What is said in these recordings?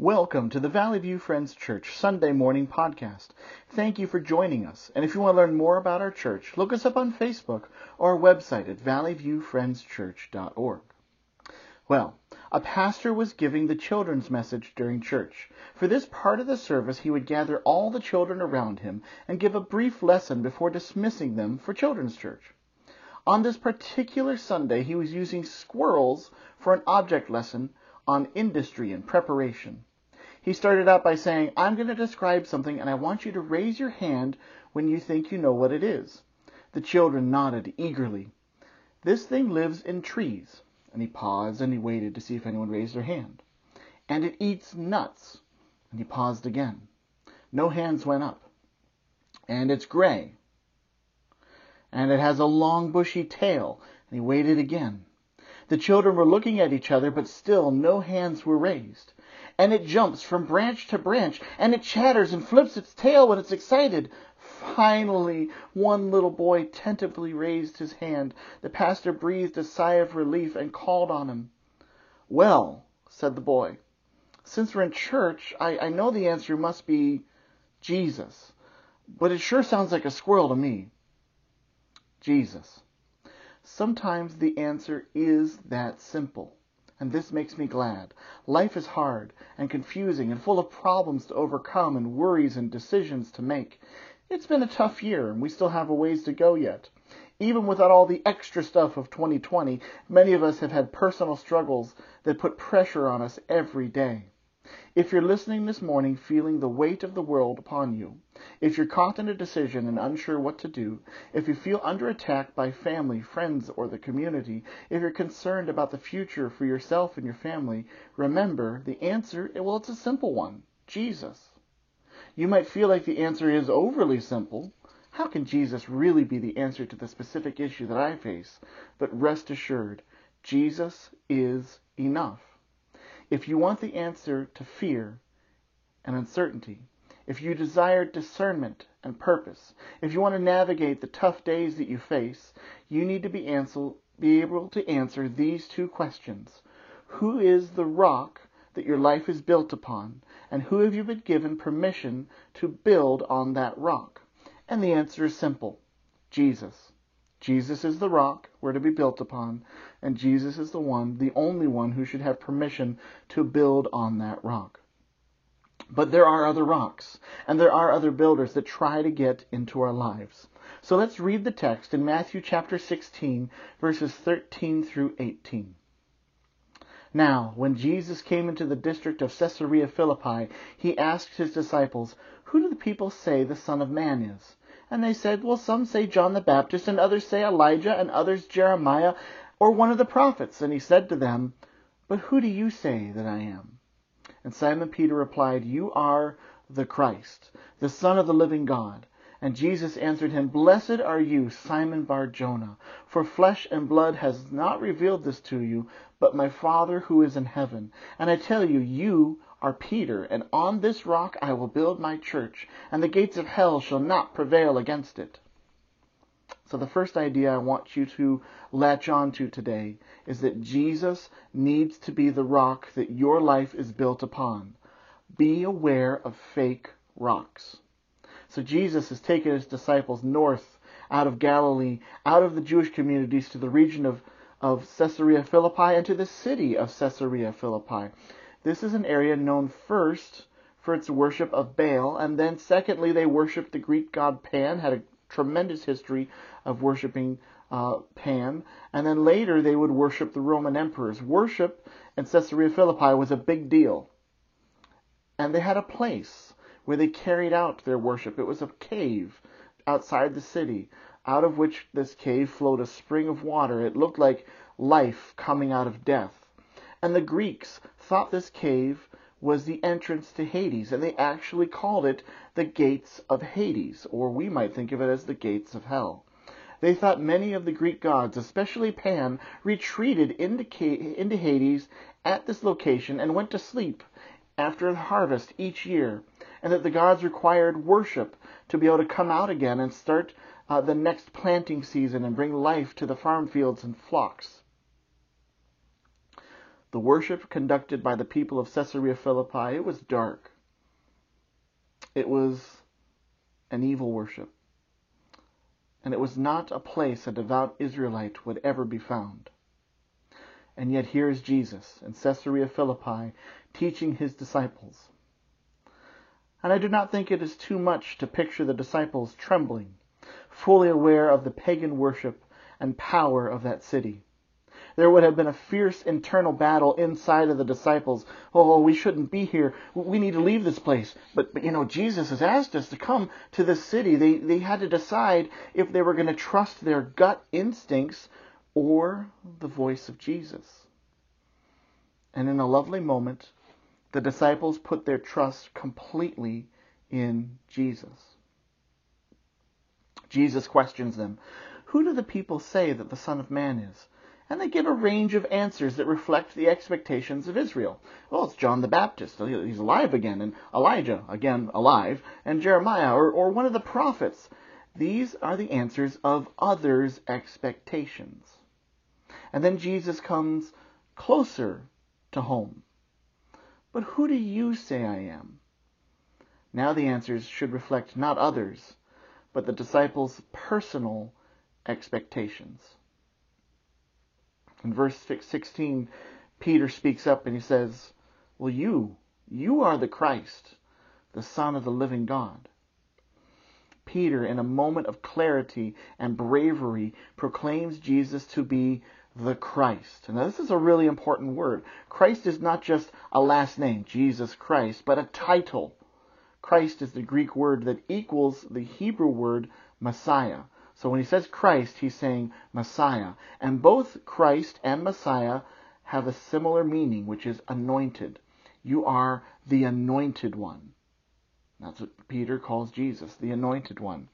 Welcome to the Valley View Friends Church Sunday morning podcast. Thank you for joining us. And if you want to learn more about our church, look us up on Facebook or our website at valleyviewfriendschurch.org. Well, a pastor was giving the children's message during church. For this part of the service, he would gather all the children around him and give a brief lesson before dismissing them for children's church. On this particular Sunday, he was using squirrels for an object lesson on industry and preparation. He started out by saying, I'm going to describe something and I want you to raise your hand when you think you know what it is. The children nodded eagerly. This thing lives in trees. And he paused and he waited to see if anyone raised their hand. And it eats nuts. And he paused again. No hands went up. And it's gray. And it has a long bushy tail. And he waited again. The children were looking at each other, but still no hands were raised and it jumps from branch to branch, and it chatters and flips its tail when it's excited. Finally, one little boy tentatively raised his hand. The pastor breathed a sigh of relief and called on him. Well, said the boy, since we're in church, I, I know the answer must be Jesus, but it sure sounds like a squirrel to me. Jesus. Sometimes the answer is that simple and this makes me glad. Life is hard and confusing and full of problems to overcome and worries and decisions to make. It's been a tough year, and we still have a ways to go yet. Even without all the extra stuff of 2020, many of us have had personal struggles that put pressure on us every day. If you're listening this morning feeling the weight of the world upon you, if you're caught in a decision and unsure what to do, if you feel under attack by family, friends, or the community, if you're concerned about the future for yourself and your family, remember the answer, well, it's a simple one Jesus. You might feel like the answer is overly simple. How can Jesus really be the answer to the specific issue that I face? But rest assured, Jesus is enough. If you want the answer to fear and uncertainty, if you desire discernment and purpose, if you want to navigate the tough days that you face, you need to be, answer, be able to answer these two questions. Who is the rock that your life is built upon? And who have you been given permission to build on that rock? And the answer is simple Jesus. Jesus is the rock we're to be built upon, and Jesus is the one, the only one, who should have permission to build on that rock. But there are other rocks, and there are other builders that try to get into our lives. So let's read the text in Matthew chapter 16, verses 13 through 18. Now, when Jesus came into the district of Caesarea Philippi, he asked his disciples, Who do the people say the Son of Man is? And they said, Well, some say John the Baptist, and others say Elijah, and others Jeremiah, or one of the prophets. And he said to them, But who do you say that I am? And Simon Peter replied, You are the Christ, the Son of the living God. And Jesus answered him, Blessed are you, Simon Bar Jonah, for flesh and blood has not revealed this to you, but my Father who is in heaven. And I tell you, you are Peter, and on this rock I will build my church, and the gates of hell shall not prevail against it. So the first idea I want you to latch on to today is that Jesus needs to be the rock that your life is built upon. Be aware of fake rocks. So Jesus has taken his disciples north out of Galilee, out of the Jewish communities to the region of, of Caesarea Philippi and to the city of Caesarea Philippi. This is an area known first for its worship of Baal, and then secondly, they worshiped the Greek god Pan, had a tremendous history of worshiping uh, Pan, and then later they would worship the Roman emperors. Worship in Caesarea Philippi was a big deal, and they had a place where they carried out their worship. It was a cave outside the city, out of which this cave flowed a spring of water. It looked like life coming out of death. And the Greeks thought this cave was the entrance to Hades, and they actually called it the gates of Hades, or we might think of it as the gates of hell. They thought many of the Greek gods, especially Pan, retreated into, into Hades at this location and went to sleep after the harvest each year, and that the gods required worship to be able to come out again and start uh, the next planting season and bring life to the farm fields and flocks. the worship conducted by the people of Caesarea Philippi, it was dark. It was an evil worship. And it was not a place a devout Israelite would ever be found. And yet here is Jesus in Caesarea Philippi teaching his disciples. And I do not think it is too much to picture the disciples trembling, fully aware of the pagan worship and power of that city. There would have been a fierce internal battle inside of the disciples. Oh, we shouldn't be here. We need to leave this place. But, but you know, Jesus has asked us to come to this city. They, they had to decide if they were going to trust their gut instincts or the voice of Jesus. And in a lovely moment, the disciples put their trust completely in Jesus. Jesus questions them, Who do the people say that the Son of Man is? And they give a range of answers that reflect the expectations of Israel. Well, it's John the Baptist. He's alive again, and Elijah, again alive, and Jeremiah, or, or one of the prophets. These are the answers of others' expectations. And then Jesus comes closer to home. But who do you say I am? Now the answers should reflect not others, but the disciples' personal expectations. In verse 16, Peter speaks up and he says, Well, you, you are the Christ, the Son of the living God. Peter, in a moment of clarity and bravery, proclaims Jesus to be the Christ. Now, this is a really important word. Christ is not just a last name, Jesus Christ, but a title. Christ is the Greek word that equals the Hebrew word Messiah. So when he says Christ, he's saying Messiah. And both Christ and Messiah have a similar meaning, which is anointed. You are the anointed one. That's what Peter calls Jesus, the anointed one.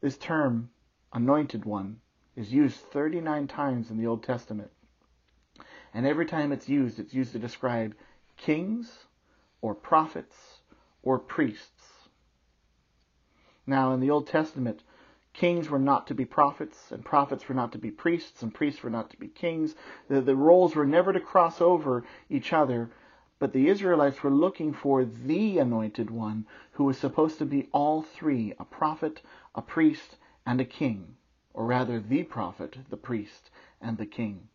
This term, anointed one, is used 39 times in the Old Testament. And every time it's used, it's used to describe kings or prophets or priests. Now, in the Old Testament, kings were not to be prophets, and prophets were not to be priests, and priests were not to be kings. The, the roles were never to cross over each other, but the Israelites were looking for the anointed one who was supposed to be all three a prophet, a priest, and a king or rather the prophet, the priest, and the king.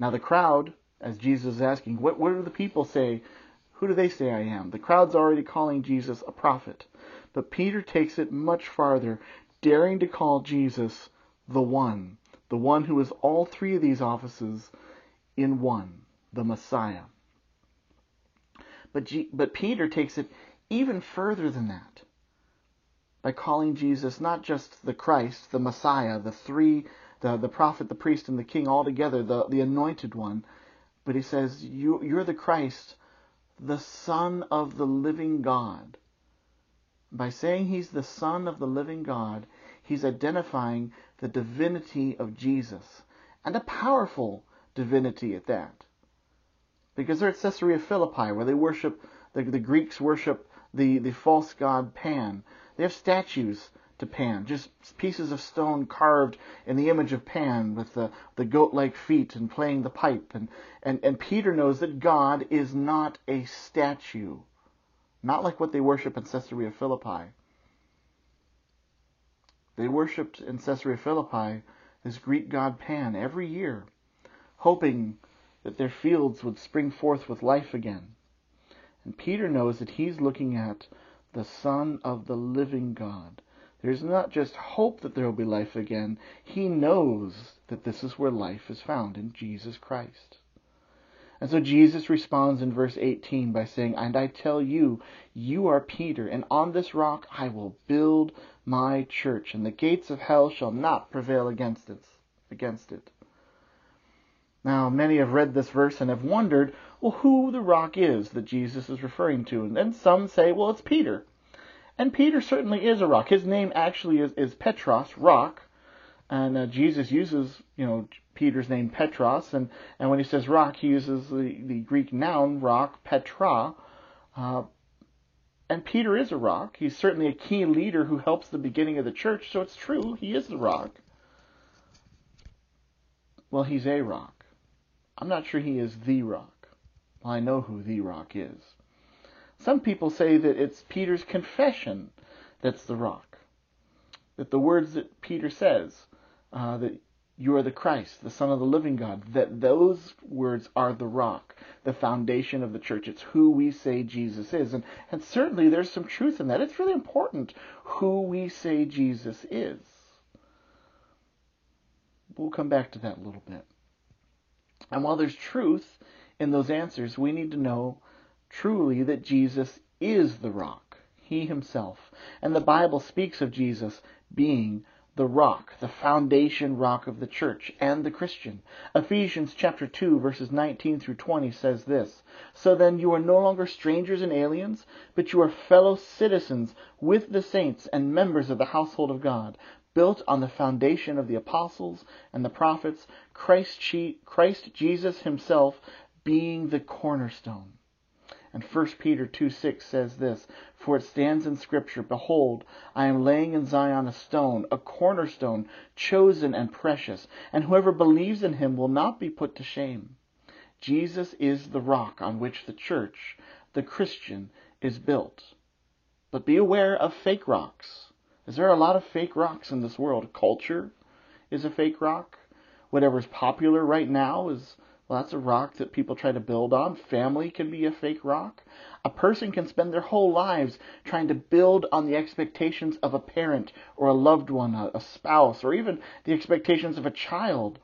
Now the crowd, as Jesus is asking, what, what do the people say? Who do they say I am? The crowd's already calling Jesus a prophet. But Peter takes it much farther, daring to call Jesus the one, the one who is all three of these offices in one, the Messiah. But, G- but Peter takes it even further than that by calling Jesus not just the Christ, the Messiah, the three, the, the prophet, the priest, and the king all together, the, the anointed one, but he says, you, You're the Christ, the Son of the living God. By saying he's the Son of the living God, he's identifying the divinity of Jesus, and a powerful divinity at that. Because they're at Caesarea Philippi, where they worship, the, the Greeks worship the, the false god Pan. They have statues to Pan, just pieces of stone carved in the image of Pan with the, the goat like feet and playing the pipe. And, and, and Peter knows that God is not a statue, not like what they worship in Caesarea Philippi. They worshipped in Caesarea Philippi this Greek god Pan every year, hoping that their fields would spring forth with life again. And Peter knows that he's looking at the Son of the living God. There's not just hope that there will be life again. He knows that this is where life is found in Jesus Christ. And so Jesus responds in verse 18 by saying, And I tell you, you are Peter, and on this rock I will build my church, and the gates of hell shall not prevail against it. Against it. Now, many have read this verse and have wondered, well, who the rock is that Jesus is referring to. And then some say, well, it's Peter. And Peter certainly is a rock. His name actually is, is Petros, rock. And uh, Jesus uses, you know, Peter's name Petros. And, and when he says rock, he uses the, the Greek noun rock, Petra. Uh, and Peter is a rock. He's certainly a key leader who helps the beginning of the church. So it's true, he is the rock. Well, he's a rock I'm not sure he is the rock. I know who the rock is. Some people say that it's Peter's confession that's the rock. That the words that Peter says, uh, that you are the Christ, the Son of the living God, that those words are the rock, the foundation of the church. It's who we say Jesus is. And, and certainly there's some truth in that. It's really important who we say Jesus is. We'll come back to that a little bit. And while there's truth in those answers, we need to know truly that Jesus is the rock, He Himself. And the Bible speaks of Jesus being the rock, the foundation rock of the church and the Christian. Ephesians chapter 2 verses 19 through 20 says this, So then you are no longer strangers and aliens, but you are fellow citizens with the saints and members of the household of God, built on the foundation of the apostles and the prophets, Christ, Christ Jesus himself being the cornerstone. And 1 Peter 2 6 says this For it stands in Scripture, Behold, I am laying in Zion a stone, a cornerstone, chosen and precious, and whoever believes in him will not be put to shame. Jesus is the rock on which the church, the Christian, is built. But be aware of fake rocks. Is there a lot of fake rocks in this world? Culture is a fake rock. Whatever's popular right now is well, that's a rock that people try to build on. Family can be a fake rock. A person can spend their whole lives trying to build on the expectations of a parent or a loved one, a, spouse, or even the expectations of a child.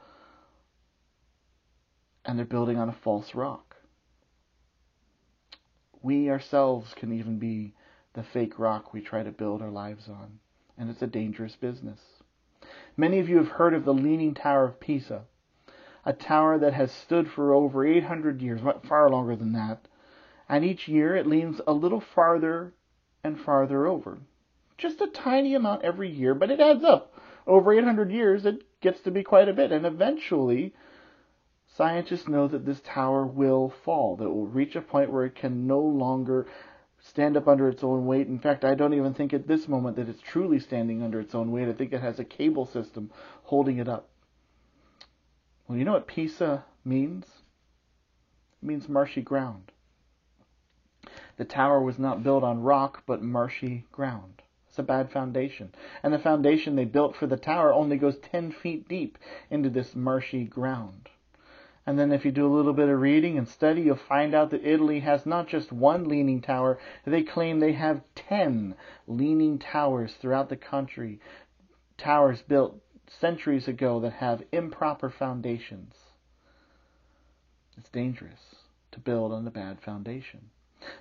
And they're building on a false rock. We ourselves can even be the fake rock we try to build our lives on. And it's a dangerous business. Many of you have heard of the Leaning Tower of Pisa a tower that has stood for over 800 years, far longer than that. And each year it leans a little farther and farther over. Just a tiny amount every year, but it adds up. Over 800 years, it gets to be quite a bit. And eventually, scientists know that this tower will fall, that it will reach a point where it can no longer stand up under its own weight. In fact, I don't even think at this moment that it's truly standing under its own weight. I think it has a cable system holding it up. Well, you know what Pisa means? It means marshy ground. The tower was not built on rock, but marshy ground. It's a bad foundation. And the foundation they built for the tower only goes 10 feet deep into this marshy ground. And then if you do a little bit of reading and study, you'll find out that Italy has not just one leaning tower, they claim they have 10 leaning towers throughout the country. Towers built centuries ago that have improper foundations. It's dangerous to build on a bad foundation.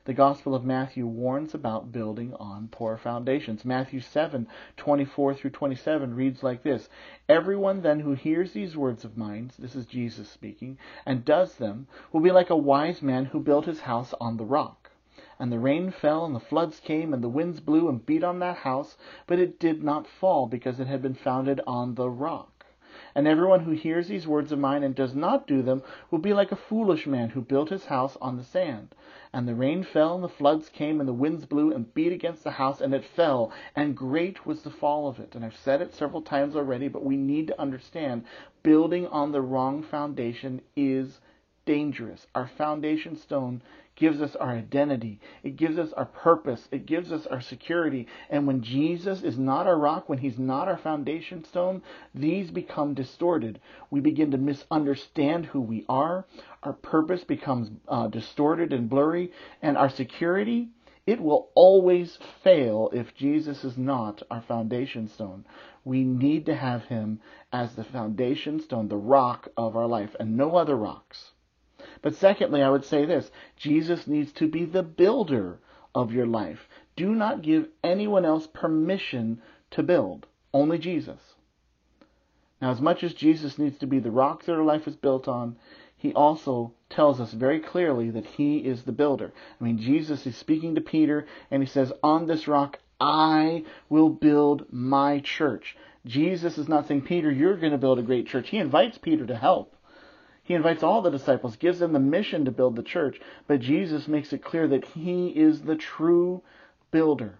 The Gospel of Matthew warns about building on poor foundations. Matthew 7, 24 through 27 reads like this Everyone then who hears these words of mine, this is Jesus speaking, and does them, will be like a wise man who built his house on the rock. And the rain fell, and the floods came, and the winds blew and beat on that house, but it did not fall, because it had been founded on the rock. And everyone who hears these words of mine and does not do them will be like a foolish man who built his house on the sand. And the rain fell, and the floods came, and the winds blew and beat against the house, and it fell, and great was the fall of it. And I've said it several times already, but we need to understand building on the wrong foundation is dangerous. Our foundation stone gives us our identity. It gives us our purpose. It gives us our security. And when Jesus is not our rock, when he's not our foundation stone, these become distorted. We begin to misunderstand who we are. Our purpose becomes uh, distorted and blurry. And our security, it will always fail if Jesus is not our foundation stone. We need to have him as the foundation stone, the rock of our life, and no other rocks. But secondly, I would say this Jesus needs to be the builder of your life. Do not give anyone else permission to build, only Jesus. Now, as much as Jesus needs to be the rock that our life is built on, he also tells us very clearly that he is the builder. I mean, Jesus is speaking to Peter and he says, On this rock I will build my church. Jesus is not saying, Peter, you're going to build a great church. He invites Peter to help. He invites all the disciples, gives them the mission to build the church, but Jesus makes it clear that he is the true builder.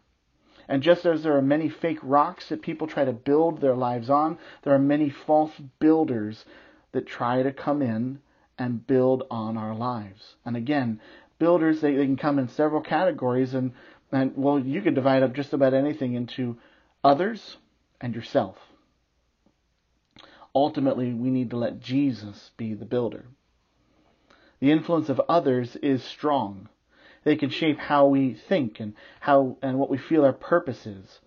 And just as there are many fake rocks that people try to build their lives on, there are many false builders that try to come in and build on our lives. And again, builders, they, they can come in several categories and, and, well, you could divide up just about anything into others and yourself. Ultimately, we need to let Jesus be the builder. The influence of others is strong. They can shape how we think and how and what we feel our purpose is.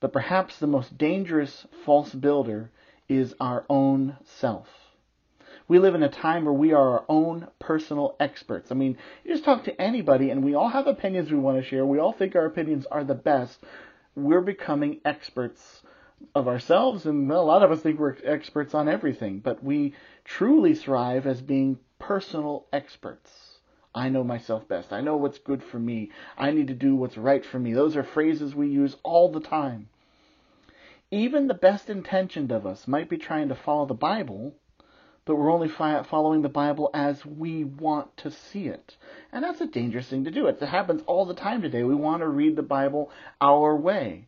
But perhaps the most dangerous false builder is our own self. We live in a time where we are our own personal experts. I mean, you just talk to anybody and we all have opinions we want to share. We all think our opinions are the best. We're becoming experts of ourselves and a lot of us think we're experts on everything, but we truly thrive as being personal experts. I know myself best. I know what's good for me. I need to do what's right for me. Those are phrases we use all the time. Even the best intentioned of us might be trying to follow the Bible, but we're only following the Bible as we want to see it. And that's a dangerous thing to do. It happens all the time today. We want to read the Bible our way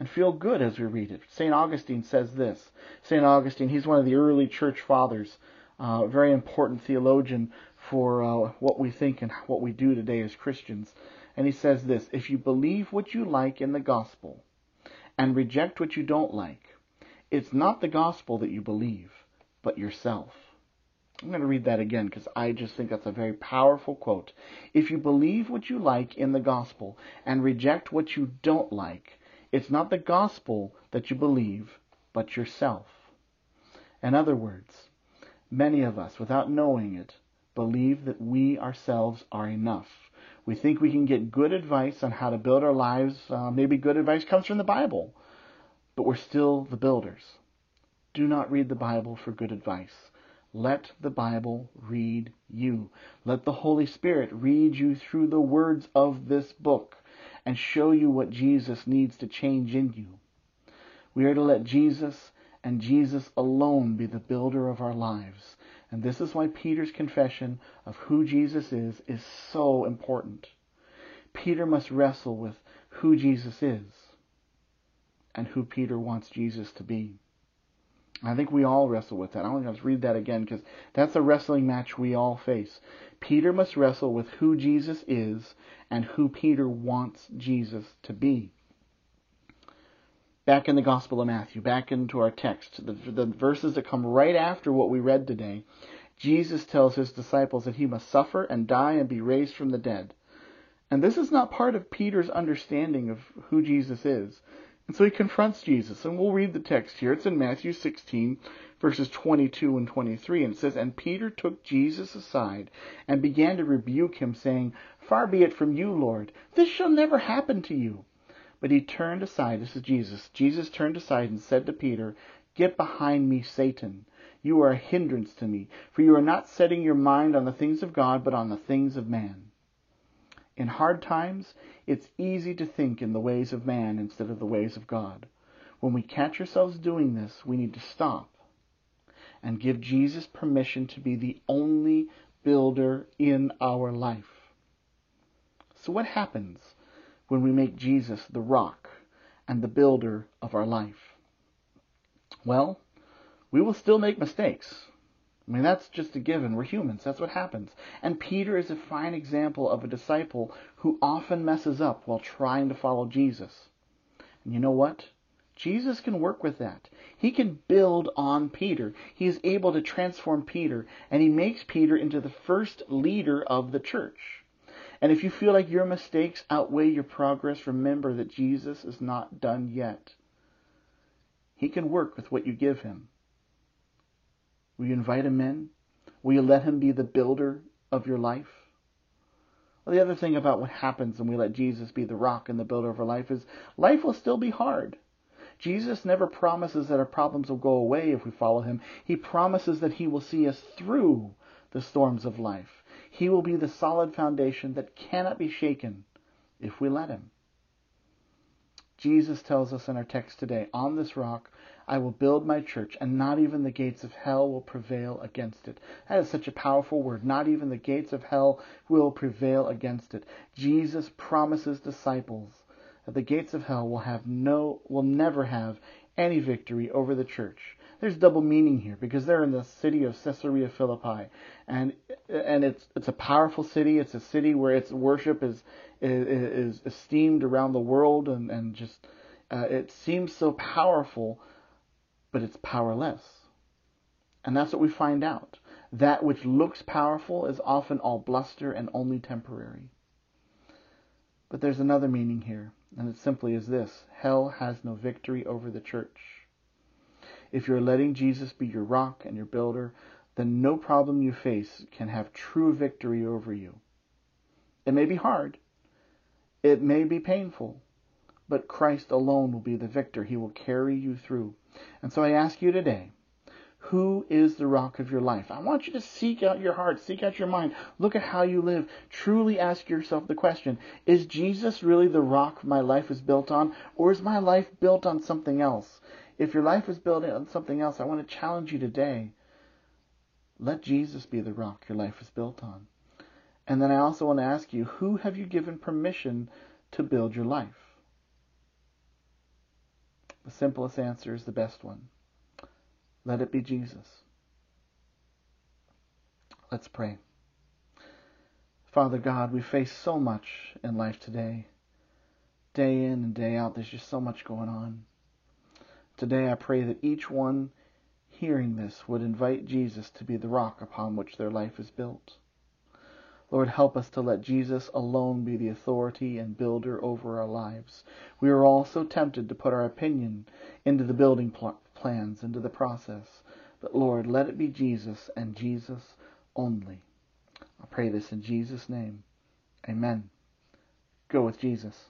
and feel good as we read it. St. Augustine says this. St. Augustine, he's one of the early church fathers, uh, a very important theologian for uh, what we think and what we do today as Christians. And he says this If you believe what you like in the gospel and reject what you don't like, it's not the gospel that you believe but yourself. I'm going to read that again because I just think that's a very powerful quote. If you believe what you like in the gospel and reject what you don't like, it's not the gospel that you believe, but yourself. In other words, many of us, without knowing it, believe that we ourselves are enough. We think we can get good advice on how to build our lives. Uh, maybe good advice comes from the Bible, but we're still the builders. Do not read the Bible for good advice. Let the Bible read you. Let the Holy Spirit read you through the words of this book and show you what Jesus needs to change in you. We are to let Jesus and Jesus alone be the builder of our lives. And this is why Peter's confession of who Jesus is is so important. Peter must wrestle with who Jesus is and who Peter wants Jesus to be. I think we all wrestle with that. I want to just read that again because that's a wrestling match we all face. Peter must wrestle with who Jesus is and who Peter wants Jesus to be. Back in the Gospel of Matthew, back into our text, the, the verses that come right after what we read today, Jesus tells his disciples that he must suffer and die and be raised from the dead. And this is not part of Peter's understanding of who Jesus is. And so he confronts Jesus, and we'll read the text here. It's in Matthew 16, verses 22 and 23, and it says, And Peter took Jesus aside and began to rebuke him, saying, Far be it from you, Lord, this shall never happen to you. But he turned aside, this is Jesus, Jesus turned aside and said to Peter, Get behind me, Satan. You are a hindrance to me, for you are not setting your mind on the things of God, but on the things of man. In hard times, it's easy to think in the ways of man instead of the ways of God. When we catch ourselves doing this, we need to stop and give Jesus permission to be the only builder in our life. So, what happens when we make Jesus the rock and the builder of our life? Well, we will still make mistakes. I mean, that's just a given. We're humans. That's what happens. And Peter is a fine example of a disciple who often messes up while trying to follow Jesus. And you know what? Jesus can work with that. He can build on Peter. He is able to transform Peter, and he makes Peter into the first leader of the church. And if you feel like your mistakes outweigh your progress, remember that Jesus is not done yet. He can work with what you give him. Will you invite him in? Will you let him be the builder of your life? Well, the other thing about what happens when we let Jesus be the rock and the builder of our life is life will still be hard. Jesus never promises that our problems will go away if we follow him. He promises that he will see us through the storms of life. He will be the solid foundation that cannot be shaken if we let him. Jesus tells us in our text today, on this rock I will build my church, and not even the gates of hell will prevail against it. That is such a powerful word. Not even the gates of hell will prevail against it. Jesus promises disciples that the gates of hell will have no will never have any victory over the church. there's double meaning here because they're in the city of Caesarea Philippi, and and it's it's a powerful city. It's a city where its worship is is, is esteemed around the world, and and just uh, it seems so powerful, but it's powerless, and that's what we find out. That which looks powerful is often all bluster and only temporary. But there's another meaning here, and it simply is this hell has no victory over the church. If you're letting Jesus be your rock and your builder, then no problem you face can have true victory over you. It may be hard, it may be painful, but Christ alone will be the victor. He will carry you through. And so I ask you today, who is the rock of your life? I want you to seek out your heart, seek out your mind, look at how you live. Truly ask yourself the question Is Jesus really the rock my life is built on, or is my life built on something else? If your life is built on something else, I want to challenge you today. Let Jesus be the rock your life is built on. And then I also want to ask you who have you given permission to build your life? The simplest answer is the best one. Let it be Jesus. Let's pray. Father God, we face so much in life today. Day in and day out, there's just so much going on. Today I pray that each one hearing this would invite Jesus to be the rock upon which their life is built. Lord, help us to let Jesus alone be the authority and builder over our lives. We are all so tempted to put our opinion into the building pl- plans, into the process. But Lord, let it be Jesus and Jesus only. I pray this in Jesus' name. Amen. Go with Jesus.